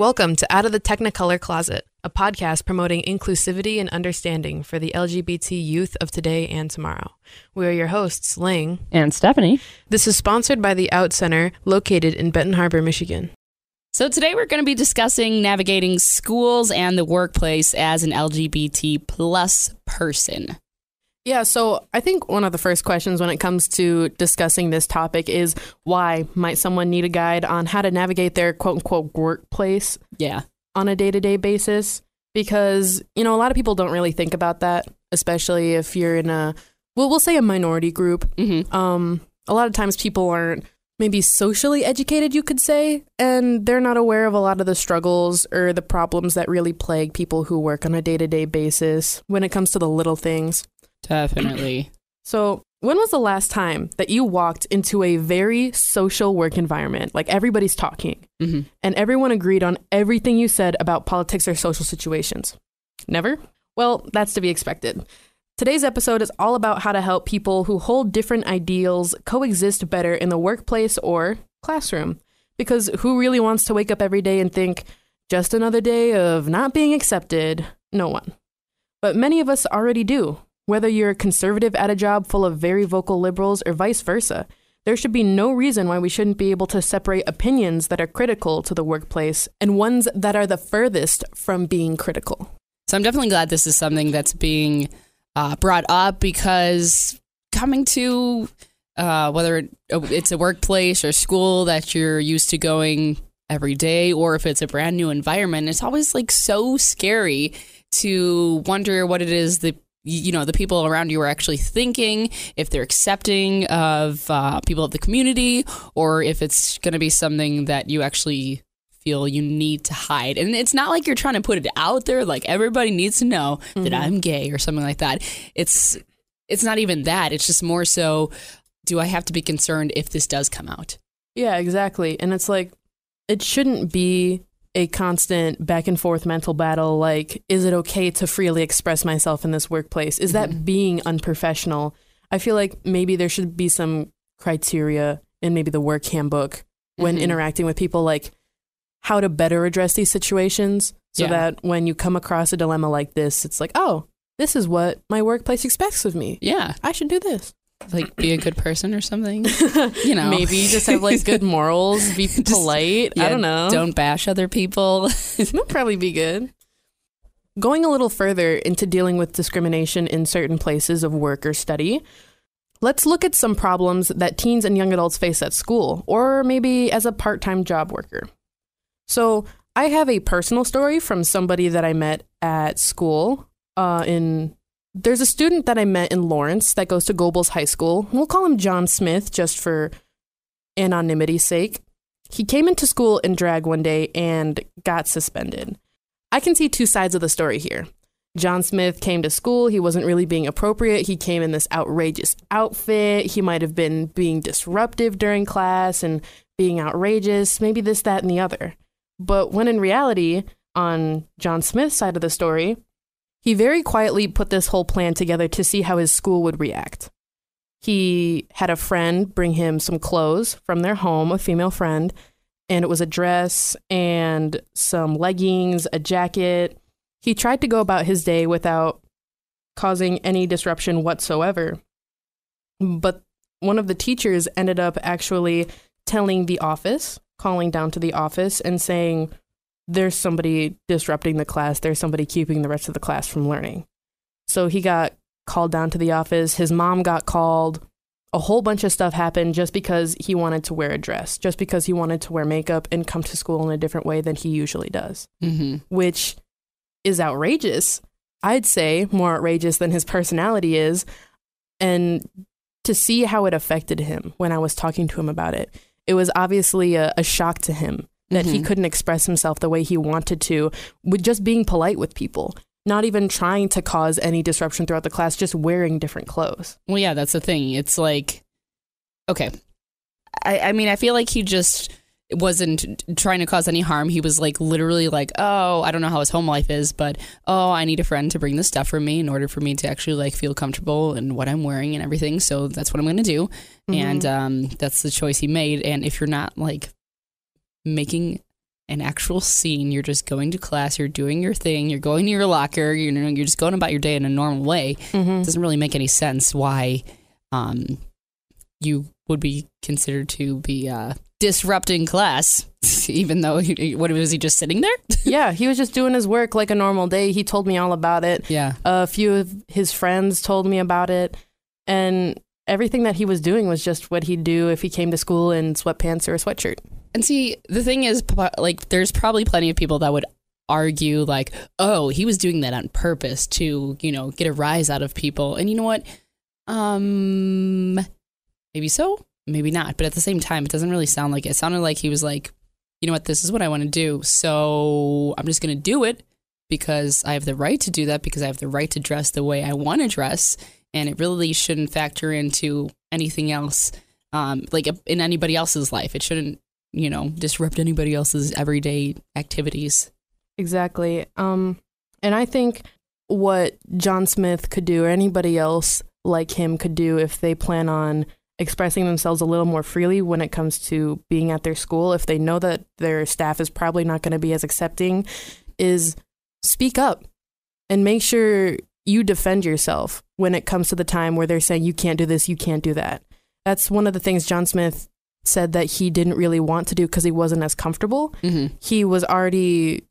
Welcome to Out of the Technicolor Closet, a podcast promoting inclusivity and understanding for the LGBT youth of today and tomorrow. We are your hosts, Ling. And Stephanie. This is sponsored by the Out Center, located in Benton Harbor, Michigan. So today we're going to be discussing navigating schools and the workplace as an LGBT plus person. Yeah, so I think one of the first questions when it comes to discussing this topic is why might someone need a guide on how to navigate their quote unquote workplace Yeah. on a day to day basis? Because, you know, a lot of people don't really think about that, especially if you're in a, well, we'll say a minority group. Mm-hmm. Um, a lot of times people aren't maybe socially educated, you could say, and they're not aware of a lot of the struggles or the problems that really plague people who work on a day to day basis when it comes to the little things. Definitely. So, when was the last time that you walked into a very social work environment? Like everybody's talking hmm and everyone agreed on everything you said about politics or social situations? Never? Well, that's to be expected. Today's episode is all about how to help people who hold different ideals coexist better in the workplace or classroom. Because who really wants to wake up every day and think, just another day of not being accepted? No one. But many of us already do. Whether you're a conservative at a job full of very vocal liberals or vice versa, there should be no reason why we shouldn't be able to separate opinions that are critical to the workplace and ones that are the furthest from being critical. So I'm definitely glad this is something that's being uh, brought up because coming to uh, whether it's a workplace or school that you're used to going every day, or if it's a brand new environment, it's always like so scary to wonder what it is that you know the people around you are actually thinking if they're accepting of uh, people of the community or if it's going to be something that you actually feel you need to hide. And it's not like you're trying to put it out there like everybody needs to know that i'm gay or something like that. It's it's not even that. It's just more so do i have to be concerned if this does come out? Yeah, exactly. And it's like, it shouldn't be a constant back and forth mental battle. Like, is it okay to freely express myself in this workplace? Is that being unprofessional? I feel like maybe there should be some criteria in maybe the work handbook when Mhm. interacting with people, like how to better address these situations so Yeah. that when you come across a dilemma like this, it's like, oh, this is what my workplace expects of me. yeah I should do this. Like be a good person or something you know Maybe just have like good morals, be polite. I don't know. don't bash other people That'd probably be good. Going a little further into dealing with discrimination in certain places of work or study, let's look at some problems that teens and young adults face at school, or maybe as a part time job worker. So, I have a personal story from somebody that I met at school. Uh, in there's a student that I met in Lawrence that goes to Gobles High School. We'll call him John Smith just for anonymity's sake. He came into school in drag one day and got suspended. I can see two sides of the story here. John Smith came to school. He wasn't really being appropriate. He came in this outrageous outfit. He might have been being disruptive during class and being outrageous, maybe this, that, and the other. But when in reality, on John Smith's side of the story, he very quietly put this whole plan together to see how his school would react. He had a friend bring him some clothes from their home, a female friend, and it was a dress and some leggings, a jacket. He tried to go about his day without causing any disruption whatsoever. But one of the teachers ended up actually telling the office, calling down to the office and saying, There's somebody disrupting the class. There's somebody keeping the rest of the class from learning. So he got called down to the office. His mom got called a whole bunch of stuff happened just because he wanted to wear a dress, just because he wanted to wear makeup and come to school in a different way than he usually does, mm-hmm. which is outrageous. I'd say more outrageous than his personality is. And to see how it affected him when I was talking to him about it, it was obviously a, a shock to him that he Mhm. couldn't express himself the way he wanted to with just being polite with people, not even trying to cause any disruption throughout the class, just wearing different clothes. Well, yeah, that's the thing. It's like, okay. I, I mean, I feel like he just wasn't trying to cause any harm. He was like literally like, oh, I don't know how his home life is, but oh, I need a friend to bring this stuff for me in order for me to actually like feel comfortable in what I'm wearing and everything. So that's what I'm going to do. And um, that's the choice he made. And if you're not like making an actual scene. You're just going to class, you're doing your thing, you're going to your locker, you know, you're just going about your day in a normal way. Mhm. It doesn't really make any sense why um, you would be considered to be uh, disrupting class, even though he, what was he just sitting there? yeah, he was just doing his work like a normal day. He told me all about it. yeah, A few of his friends told me about it, and everything that he was doing was just what he'd do if he came to school in sweatpants or a sweatshirt. And see, the thing is, like, there's probably plenty of people that would argue like, oh, he was doing that on purpose to, you know, get a rise out of people. And you know what? Um, maybe so, maybe not. But at the same time, it doesn't really sound like it. It sounded like he was like, you know what, this is what I want to do. So I'm just going to do it because I have the right to do that because I have the right to dress the way I want to dress. And it really shouldn't factor into anything else, um, like in anybody else's life. It shouldn't, you know, disrupt anybody else's everyday activities. Exactly. Um, and I think what John Smith could do, or anybody else like him could do, if they plan on expressing themselves a little more freely when it comes to being at their school, if they know that their staff is probably not going to be as accepting, is speak up and make sure you defend yourself when it comes to the time where they're saying you can't do this, you can't do that. That's one of the things John Smith said that he didn't really want to do because he wasn't as comfortable Mm-hmm. he was already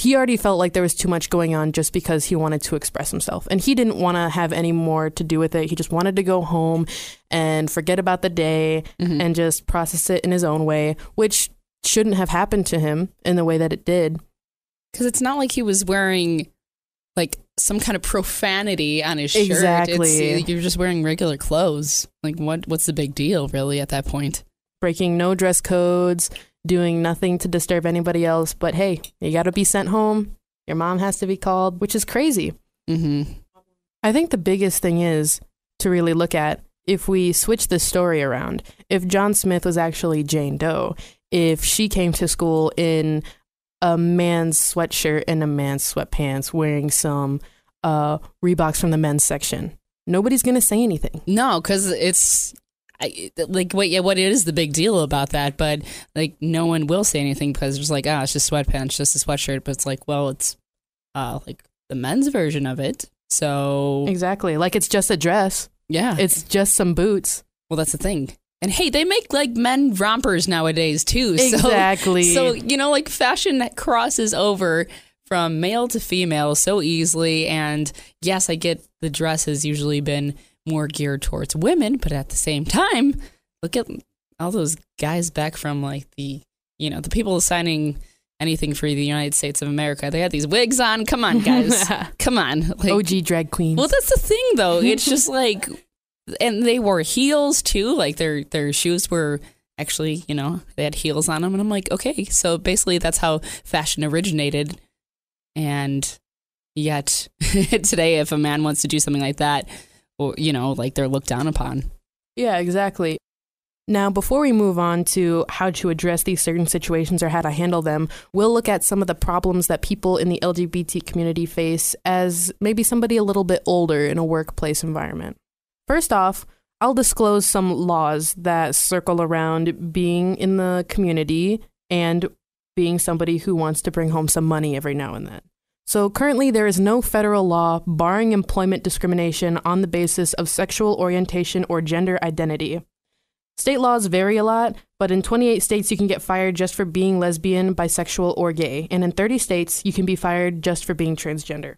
he already felt like there was too much going on just because he wanted to express himself and he didn't want to have any more to do with it he just wanted to go home and forget about the day Mhm. and just process it in his own way which shouldn't have happened to him in the way that it did Because it's not like he was wearing like some kind of profanity on his shirt. Exactly. It's, you're just wearing regular clothes. Like what? What's the big deal, really, at that point? Breaking no dress codes doing nothing to disturb anybody else but hey you got to be sent home your mom has to be called which is crazy Mm-hmm. I think the biggest thing is to really look at if we switch the story around. If John Smith was actually Jane Doe, if she came to school in a man's sweatshirt and a man's sweatpants wearing some uh, Reeboks from the men's section, nobody's going to say anything. No, because it's I, like wait, yeah, what is the big deal about that? But like, no one will say anything because it's like, ah, it's just sweatpants, just a sweatshirt. But it's like, well, it's uh like the men's version of it. So Exactly. Like it's just a dress, yeah, it's just some boots. well, that's the thing. And hey, they make like men rompers nowadays too. So Exactly. So, you know, like fashion that crosses over from male to female so easily. And yes, I get the dress has usually been more geared towards women, but at the same time, look at all those guys back from like the, you know, the people signing anything for the United States of America. They had these wigs on. Come on, guys. Come on. Like, OG drag queens. well, that's the thing, though. It's just like, and they wore heels too. Like their their shoes were actually, you know, they had heels on them, and I'm like, okay, so basically that's how fashion originated. And yet today, if a man wants to do something like that, or you know, like they're looked down upon. Yeah, exactly. Now, before we move on to how to address these certain situations or how to handle them, we'll look at some of the problems that people in the LGBT community face as maybe somebody a little bit older in a workplace environment. First off, I'll disclose some laws that circle around being in the community and being somebody who wants to bring home some money every now and then. So, currently, there is no federal law barring employment discrimination on the basis of sexual orientation or gender identity. State laws vary a lot, but in 28 states, you can get fired just for being lesbian, bisexual, or gay, and in 30 states, you can be fired just for being transgender.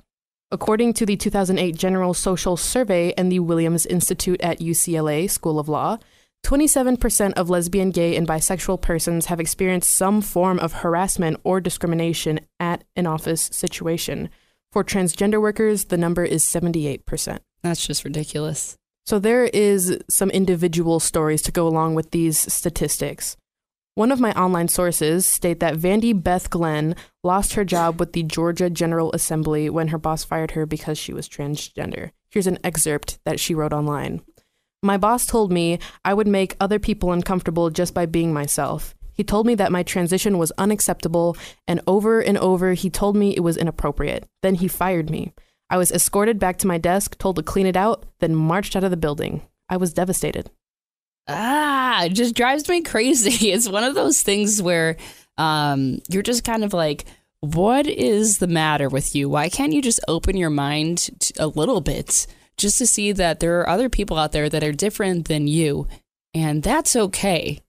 According to the 2008 General Social Survey and the Williams Institute at UCLA School of Law, 27% of lesbian, gay, and bisexual persons have experienced some form of harassment or discrimination at an office situation. For transgender workers, the number is 78%. That's just ridiculous. So there is some individual stories to go along with these statistics. One of my online sources state that Vandy Beth Glenn lost her job with the Georgia General Assembly when her boss fired her because she was transgender. Here's an excerpt that she wrote online. My boss told me I would make other people uncomfortable just by being myself. He told me that my transition was unacceptable, and over and over he told me it was inappropriate. Then he fired me. I was escorted back to my desk, told to clean it out, then marched out of the building. I was devastated. Ah, it just drives me crazy. It's one of those things where um, you're just kind of like, what is the matter with you? Why can't you just open your mind a little bit just to see that there are other people out there that are different than you, and that's okay.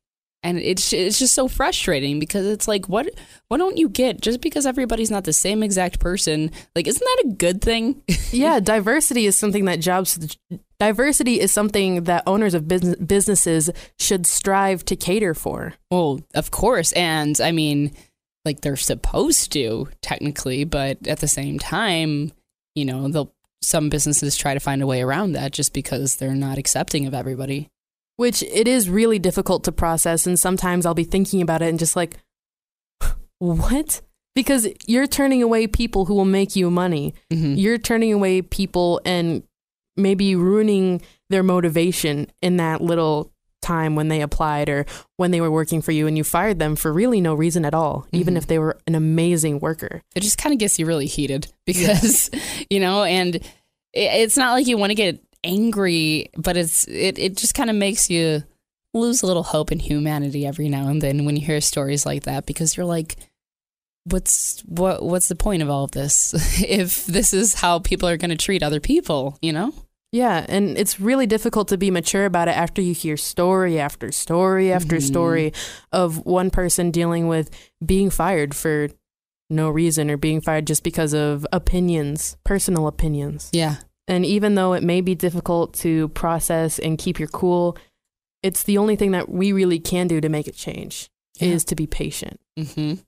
And it's it's just so frustrating because it's like what what don't you get just because everybody's not the same exact person? Like isn't that a good thing? yeah, diversity is something that jobs diversity is something that owners of business, businesses should strive to cater for. Well, of course, and I mean like they're supposed to technically, but at the same time, you know, they'll some businesses try to find a way around that just because they're not accepting of everybody. Which it is really difficult to process and sometimes I'll be thinking about it and just like what? Because you're turning away people who will make you money. Mm-hmm. You're turning away people and maybe ruining their motivation in that little time when they applied or when they were working for you and you fired them for really no reason at all, even Mhm. if they were an amazing worker. It just kind of gets you really heated because, you know, and it's not like you want to get angry, but it's it it just kind of makes you lose a little hope in humanity every now and then when you hear stories like that because you're like what's what what's the point of all of this if this is how people are going to treat other people, you know? Yeah, and it's really difficult to be mature about it after you hear story after story after Mhm. story of one person dealing with being fired for no reason or being fired just because of opinions, personal opinions. Yeah. And even though it may be difficult to process and keep your cool, it's the only thing that we really can do to make it change Yeah. is to be patient. Mhm.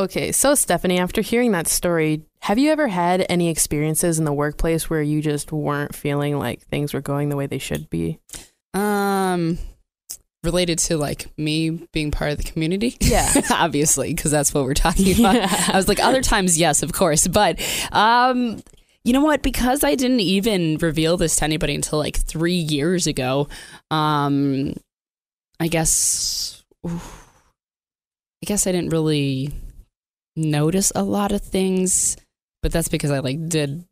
Okay, so Stephanie, after hearing that story, have you ever had any experiences in the workplace where you just weren't feeling like things were going the way they should be? Um related to like me being part of the community? Yeah. Obviously, because that's what we're talking about. I was like, other times, yes, of course. But um, you know what? Because I didn't even reveal this to anybody until like three years ago, um, I guess, I guess I didn't really notice a lot of things, but that's because I like did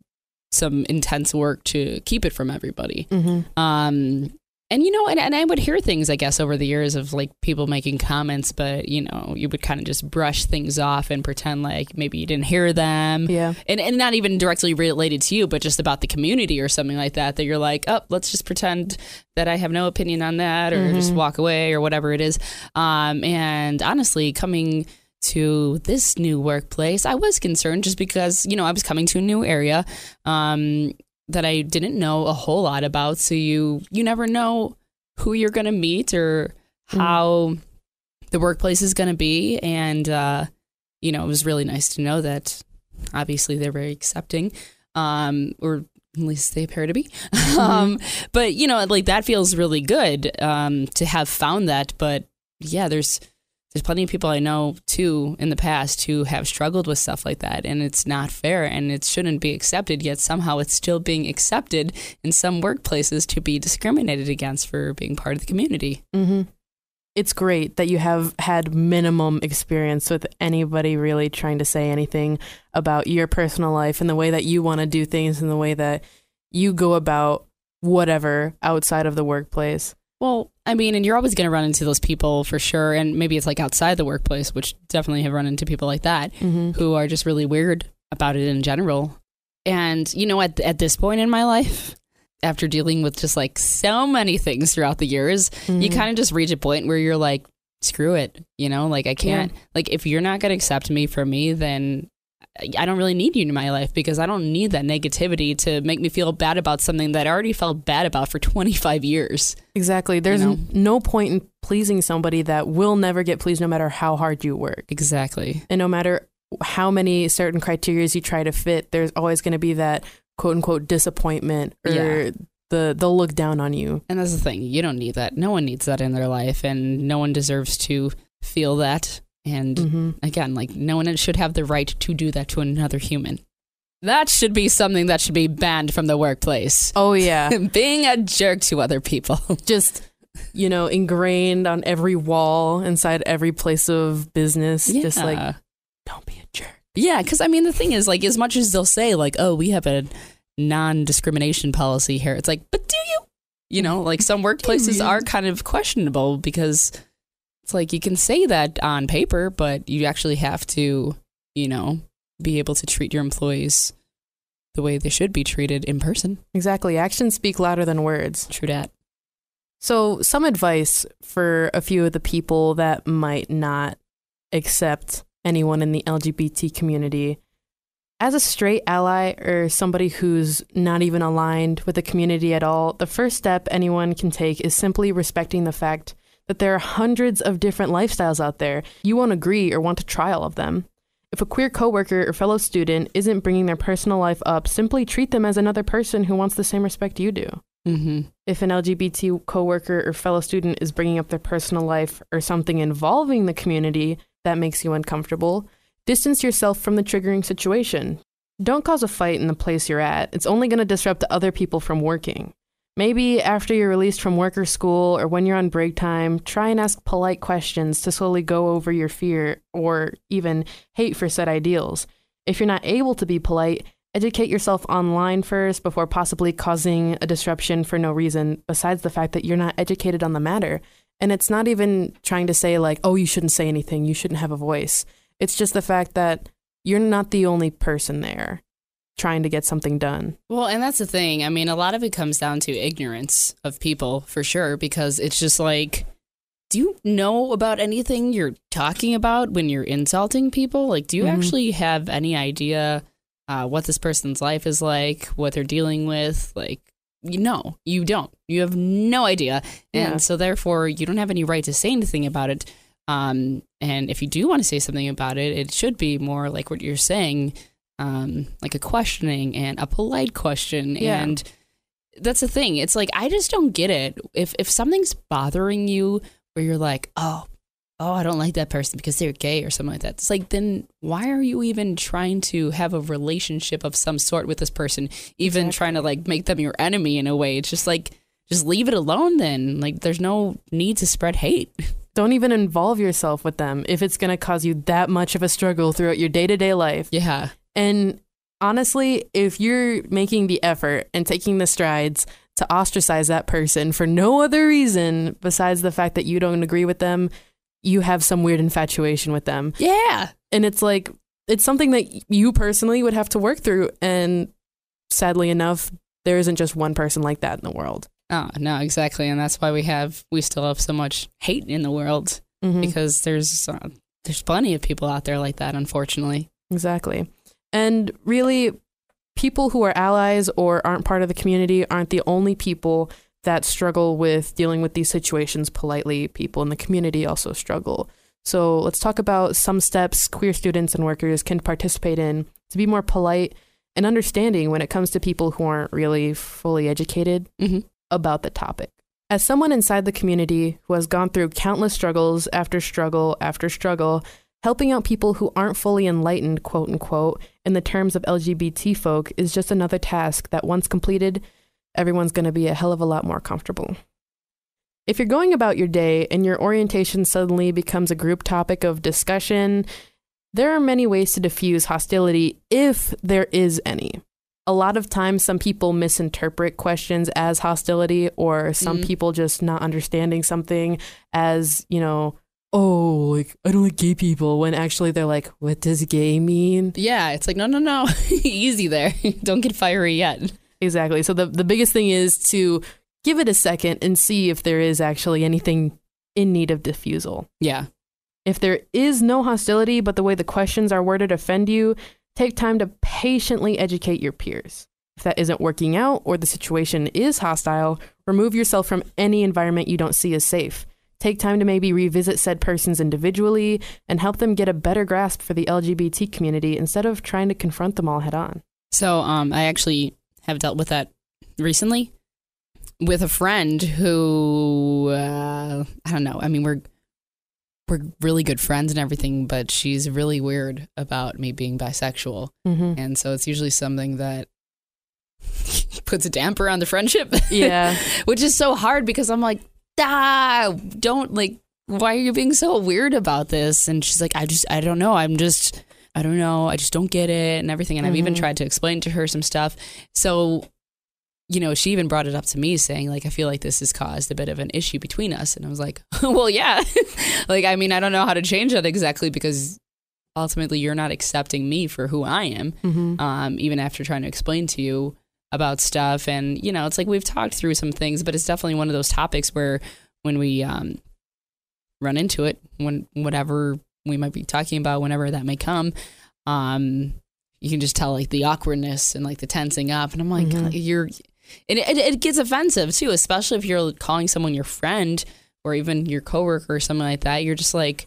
some intense work to keep it from everybody. Mm-hmm. Um, and you know, and, and I would hear things, I guess, over the years of like people making comments, but you know, you would kind of just brush things off and pretend like maybe you didn't hear them. Yeah. And, and not even directly related to you, but just about the community or something like that, that you're like, oh, let's just pretend that I have no opinion on that or just Mhm. walk away or whatever it is. Um, and honestly, coming to this new workplace, I was concerned just because, you know, I was coming to a new area. Um, that I didn't know a whole lot about. So you you never know who you're going to meet or Mm. how the workplace is going to be. And uh, you know, it was really nice to know that. Obviously, they're very accepting, um, or at least they appear to be. um, but you know, like that feels really good um, to have found that. But yeah, there's there's plenty of people I know too in the past who have struggled with stuff like that, and it's not fair and it shouldn't be accepted. Yet somehow it's still being accepted in some workplaces to be discriminated against for being part of the community. Mm-hmm. It's great that you have had minimum experience with anybody really trying to say anything about your personal life and the way that you want to do things and the way that you go about whatever outside of the workplace. Well, I mean, and you're always going to run into those people for sure, and maybe it's like outside the workplace, which definitely have run into people like that. Mm-hmm. who are just really weird about it in general. And you know, at at this point in my life, after dealing with just like so many things throughout the years, Mm-hmm. you kind of just reach a point where you're like, screw it, you know, like I can't, like if you're not going to accept me for me, then I don't really need you in my life because I don't need that negativity to make me feel bad about something that I already felt bad about for 25 years. Exactly. There's know? no point in pleasing somebody that will never get pleased no matter how hard you work. Exactly. And no matter how many certain criteria you try to fit, there's always going to be that quote unquote disappointment or Yeah. the they'll look down on you. And that's the thing. You don't need that. No one needs that in their life, and no one deserves to feel that. And hmm again, like no one should have the right to do that to another human. That should be something that should be banned from the workplace. Oh yeah. Being a jerk to other people. Just you know, ingrained on every wall inside every place of business. Just like don't be a jerk. yeah, because I mean, the thing is, like, as much as they'll say, like, oh, we have a non discrimination policy here, it's like, but do you? You know, like some workplaces are kind of questionable because It's like you can say that on paper, but you actually have to, you know, be able to treat your employees the way they should be treated in person. Exactly. Actions speak louder than words. True that. So, some advice for a few of the people that might not accept anyone in the LGBT community. As a straight ally or somebody who's not even aligned with the community at all, the first step anyone can take is simply respecting the fact that there are hundreds of different lifestyles out there. You won't agree or want to try all of them. If a queer coworker or fellow student isn't bringing their personal life up, simply treat them as another person who wants the same respect you do. Mm-hmm. If an LGBT coworker or fellow student is bringing up their personal life or something involving the community that makes you uncomfortable, distance yourself from the triggering situation. Don't cause a fight in the place you're at. It's only going to disrupt other people from working. Maybe after you're released from work or school or when you're on break time, try and ask polite questions to slowly go over your fear or even hate for said ideals. If you're not able to be polite, educate yourself online first before possibly causing a disruption for no reason besides the fact that you're not educated on the matter. And it's not even trying to say, like, oh, you shouldn't say anything, you shouldn't have a voice. It's just the fact that you're not the only person there trying to get something done. Well, and that's the thing. I mean, a lot of it comes down to ignorance of people for sure, because it's just like, do you know about anything you're talking about when you're insulting people? Like, do you Mhm. actually have any idea uh, what this person's life is like, what they're dealing with? Like, you know, you don't. You have no idea. And Yeah. so, therefore, you don't have any right to say anything about it. Um, and if you do want to say something about it, it should be more like what you're saying, um, like a questioning and a polite question. Yeah. And that's the thing. It's like I just don't get it. If if something's bothering you, where you're like, oh, oh, I don't like that person because they're gay or something like that. It's like then why are you even trying to have a relationship of some sort with this person? Even Exactly. trying to like make them your enemy in a way. It's just like just leave it alone then. Like there's no need to spread hate. Don't even involve yourself with them if it's going to cause you that much of a struggle throughout your day to day life. Yeah. And honestly, if you're making the effort and taking the strides to ostracize that person for no other reason besides the fact that you don't agree with them, you have some weird infatuation with them. Yeah. And it's like, it's something that you personally would have to work through. And sadly enough, there isn't just one person like that in the world. Oh, no, exactly. And that's why we have we still have so much hate in the world Mhm. because there's uh, there's plenty of people out there like that unfortunately. Exactly. And really, people who are allies or aren't part of the community aren't the only people that struggle with dealing with these situations politely. People in the community also struggle. So let's talk about some steps queer students and workers can participate in to be more polite and understanding when it comes to people who aren't really fully educated Mhm. about the topic. As someone inside the community who has gone through countless struggles after struggle after struggle, helping out people who aren't fully enlightened, quote unquote, in the terms of LGBT folk is just another task that once completed, everyone's going to be a hell of a lot more comfortable. If you're going about your day and your orientation suddenly becomes a group topic of discussion, there are many ways to diffuse hostility if there is any. A lot of times, some people misinterpret questions as hostility, or some Mhm. people just not understanding something as, you know, oh, like, I don't like gay people, when actually they're like, what does gay mean? Yeah, it's like no no no. Easy there. Don't get fiery yet. Exactly. So, the, the biggest thing is to give it a second and see if there is actually anything in need of diffusal. Yeah. If there is no hostility, but the way the questions are worded offend you, take time to patiently educate your peers. If that isn't working out or the situation is hostile, remove yourself from any environment you don't see as safe. Take time to maybe revisit said persons individually and help them get a better grasp for the LGBT community instead of trying to confront them all head on. So um I actually have dealt with that recently with a friend who uh, I don't know. I mean, we're we're really good friends and everything, but she's really weird about me being bisexual. Mm-hmm. And so it's usually something that puts a damper on the friendship. Yeah. Which is so hard because I'm like, ah, don't like, why are you being so weird about this? And she's like, I just, I don't know. I'm just, I don't know. I just don't get it and everything. And I've even Mhm. tried to explain to her some stuff. So you know, she even brought it up to me saying, like, I feel like this has caused a bit of an issue between us. And I was like, well, yeah. like, I mean, I don't know how to change that exactly because ultimately you're not accepting me for who I am, Mm-hmm. um, even after trying to explain to you about stuff. And, you know, it's like we've talked through some things, but it's definitely one of those topics where when we um, run into it, when whatever we might be talking about, whenever that may come, um, you can just tell like the awkwardness and like the tensing up. And I'm like, Mhm. you're, and it, it gets offensive too, especially if you're calling someone your friend or even your coworker or something like that. You're just like,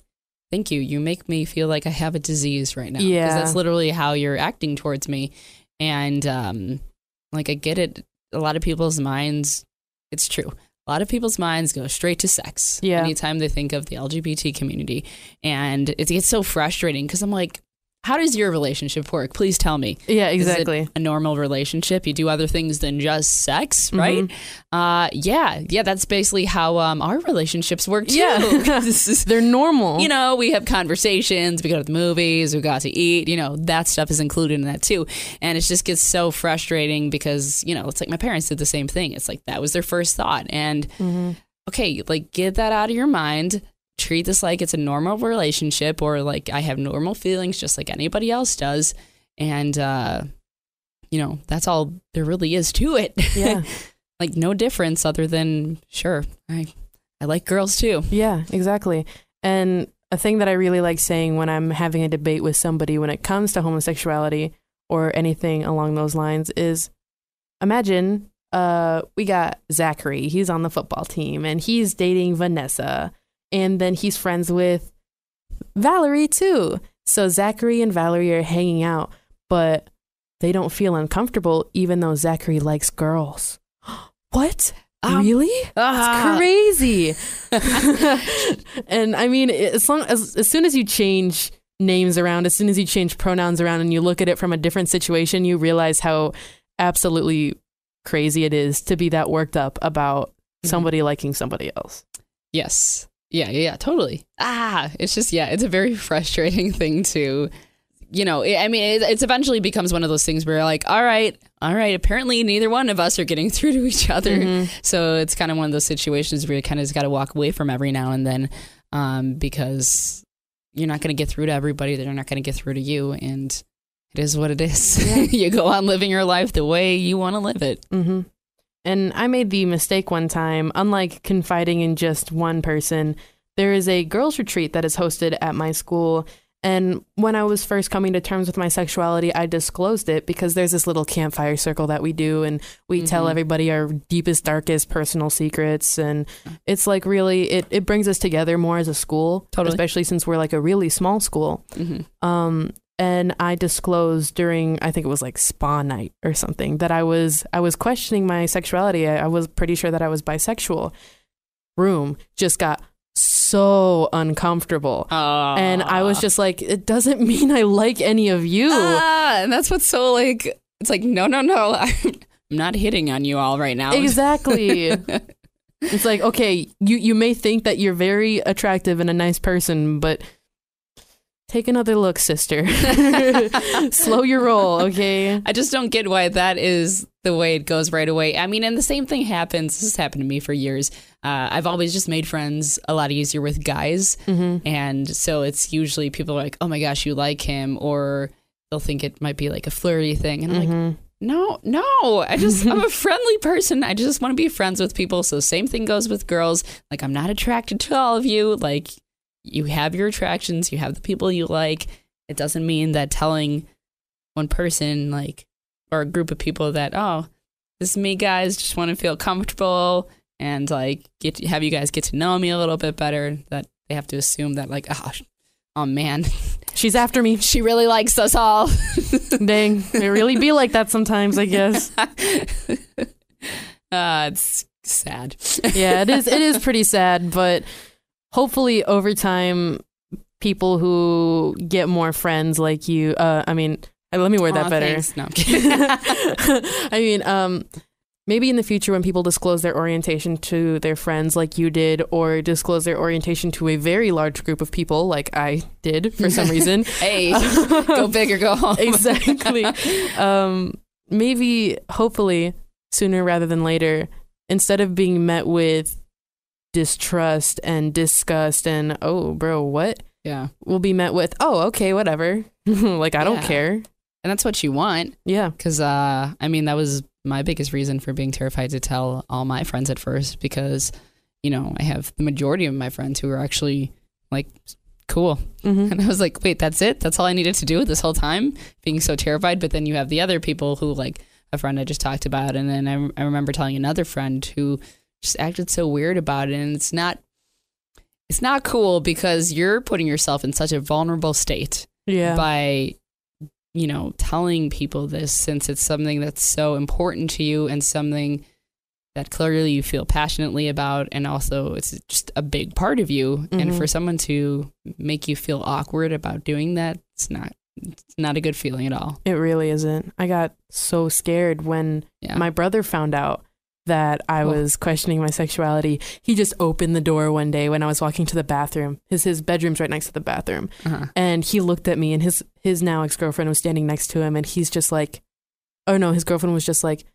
thank you. You make me feel like I have a disease right now. Yeah. that's literally how you're acting towards me. And um, like, I get it. A lot of people's minds, it's true. A lot of people's minds go straight to sex Yeah. anytime they think of the LGBT community. And it gets so frustrating because I'm like, how does your relationship work? Please tell me. Yeah, exactly. a normal relationship. You do other things than just sex, Mm-hmm. right? Uh, yeah, yeah. That's basically how um, our relationships work too. Yeah. This is- They're normal. you know, we have conversations, we go to the movies, we go out to eat, you know, that stuff is included in that too. And it just gets so frustrating because, you know, it's like my parents did the same thing. It's like that was their first thought. And Mhm. okay, like get that out of your mind. Treat this like it's a normal relationship or like I have normal feelings just like anybody else does. And, uh, you know, that's all there really is to it. Yeah. like no difference other than, sure, I, I like girls too. Yeah, exactly. And a thing that I really like saying when I'm having a debate with somebody when it comes to homosexuality or anything along those lines is imagine uh, we got Zachary. He's on the football team and he's dating Vanessa. And then he's friends with Valerie too. So Zachary and Valerie are hanging out, but they don't feel uncomfortable even though Zachary likes girls. what? Um, really? Ah. It's crazy. and I mean, as long as as soon as you change names around, as soon as you change pronouns around, and you look at it from a different situation, you realize how absolutely crazy it is to be that worked up about Mhm. somebody liking somebody else. Yes. Yeah, yeah, yeah, totally. Ah, it's just yeah, it's a very frustrating thing to, you know. I mean, it, it's eventually becomes one of those things where you're like, all right, all right. Apparently, neither one of us are getting through to each other. Mhm. So it's kind of one of those situations where you kind of just got to walk away from every now and then, um, because you're not going to get through to everybody. They're not going to get through to you, and it is what it is. Yeah. you go on living your life the way you want to live it. hmm And I made the mistake one time, unlike confiding in just one person, there is a girls' retreat that is hosted at my school. And when I was first coming to terms with my sexuality, I disclosed it because there's this little campfire circle that we do, and we tell Mhm. everybody our deepest, darkest personal secrets. And it's like really, it, it brings us together more as a school, Totally. especially since we're like a really small school. hmm Um, and I disclosed during I think it was like spa night or something that I was I was questioning my sexuality. I, I was pretty sure that I was bisexual. Room just got so uncomfortable. And I was just like, it doesn't mean I like any of you. Ah, and that's what's so like. It's like no, no, no. I'm not hitting on you all right now. exactly. it's like, okay, you, you may think that you're very attractive and a nice person, but take another look, sister. Slow your roll, okay? I just don't get why that is the way it goes right away. I mean, and the same thing happens. This has happened to me for years. Uh, I've always just made friends a lot easier with guys, Mm-hmm. and so it's usually people are like, "Oh my gosh, you like him," or they'll think it might be like a flirty thing, and I'm like, Mhm. No, no. I just I'm a friendly person. I just want to be friends with people. So same thing goes with girls. Like I'm not attracted to all of you. Like you have your attractions, you have the people you like. It doesn't mean that telling one person like or a group of people that oh, this is me guys, just want to feel comfortable and like get to, have you guys get to know me a little bit better that they have to assume that like oh, oh man, She's after me. she really likes us all. Dang, it really be like that sometimes, I guess. uh, it's sad. Yeah, it is. It is pretty sad, but hopefully over time, people who get more friends like you. Uh, I mean, uh, let me word that Aw, better. thanks. No, I'm kidding. I mean, um, maybe in the future when people disclose their orientation to their friends like you did, or disclose their orientation to a very large group of people like I did for some reason. hey, go big or go home. exactly. Um, maybe, hopefully, sooner rather than later, instead of being met with distrust and disgust and, oh, bro, what? Yeah. We'll be met with, oh, okay, whatever. like, I don't Yeah. care. And that's what you want. Yeah. Because, uh, I mean, that was my biggest reason for being terrified to tell all my friends at first because, you know, I have the majority of my friends who are actually like, cool. hmm And I was like, wait, that's it? That's all I needed to do this whole time? Being so terrified. But then you have the other people who, like a friend I just talked about. And then I, I remember telling another friend who just acted so weird about it. And it's not. It's not cool because you're putting yourself in such a vulnerable state Yeah. by you know telling people this since it's something that's so important to you and something that clearly you feel passionately about and also it's just a big part of you and Mhm. for someone to make you feel awkward about doing that it's not it's not a good feeling at all It really isn't. I got so scared when yeah my brother found out that I Oh. was questioning my sexuality. He just opened the door one day when I was walking to the bathroom. His his bedroom's right next to the bathroom. uh-huh. And he looked at me and his his now ex-girlfriend was standing next to him and he's just like Oh no, his girlfriend was just like,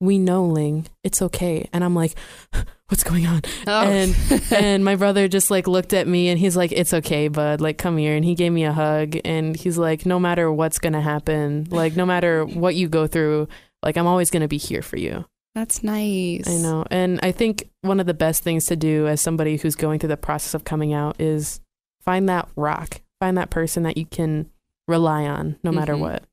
"We know, Ling. It's okay." And I'm like, "What's going on?" oh. And and my brother just like looked at me and he's like, "It's okay, bud. Like come here." And he gave me a hug and he's like, "No matter what's going to happen, like no matter what you go through, like I'm always going to be here for you." That's nice I know. And I think one of the best things to do as somebody who's going through the process of coming out is find that rock, find that person that you can rely on no matter Mhm. what.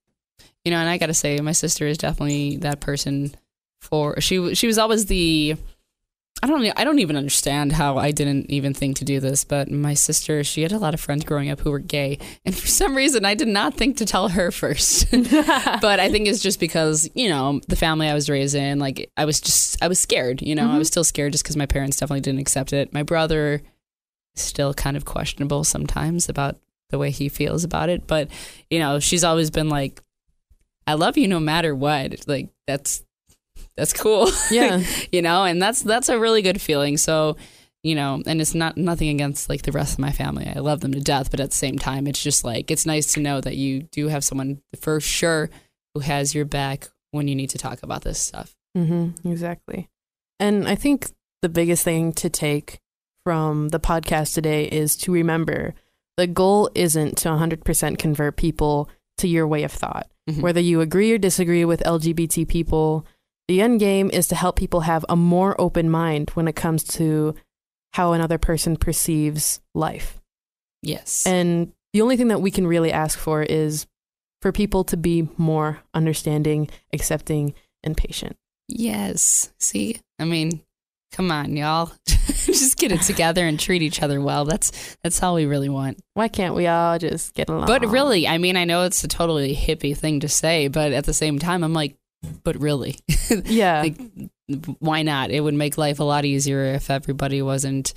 you know and i gotta say my sister is definitely that person for she she was always the I don't I don't even understand how I didn't even think to do this, but my sister, she had a lot of friends growing up who were gay, and for some reason I did not think to tell her first. but I think it's just because, you know, the family I was raised in, like I was just I was scared, you know. I Mhm. was still scared just cuz my parents definitely didn't accept it. My brother is still kind of questionable sometimes about the way he feels about it, but you know, she's always been like I love you no matter what. Like that's that's cool yeah. you know and that's that's a really good feeling so you know and it's not nothing against like the rest of my family i love them to death but at the same time it's just like it's nice to know that you do have someone for sure who has your back when you need to talk about this stuff Mm-hmm, exactly. And I think the biggest thing to take from the podcast today is to remember the goal isn't to 100% convert people to your way of thought. Mhm. Whether you agree or disagree with LGBT people, the end game is to help people have a more open mind when it comes to how another person perceives life. yes And the only thing that we can really ask for is for people to be more understanding, accepting, and patient. yes see i mean come on y'all just get it together and treat each other well that's that's all we really want Why can't we all just get along? but really i mean i know it's a totally hippie thing to say but at the same time i'm like but really yeah, like why not? It would make life a lot easier if everybody wasn't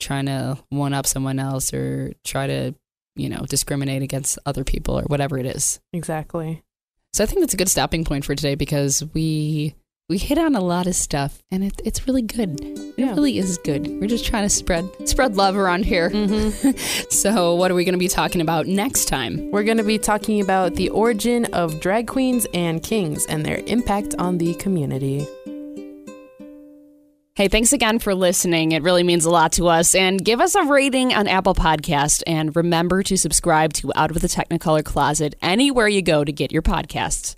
trying to one up someone else or try to you know discriminate against other people or whatever it is. Exactly. so i think that's a good stopping point for today because we we hit on a lot of stuff and it, it's really good it Yeah. really is good we're just trying to spread spread love around here hmm so what are we going to be talking about next time We're going to be talking about the origin of drag queens and kings and their impact on the community. Hey, thanks again for listening. It really means a lot to us. And give us a rating on Apple Podcast. And remember to subscribe to Out of the Technicolor Closet anywhere you go to get your podcasts.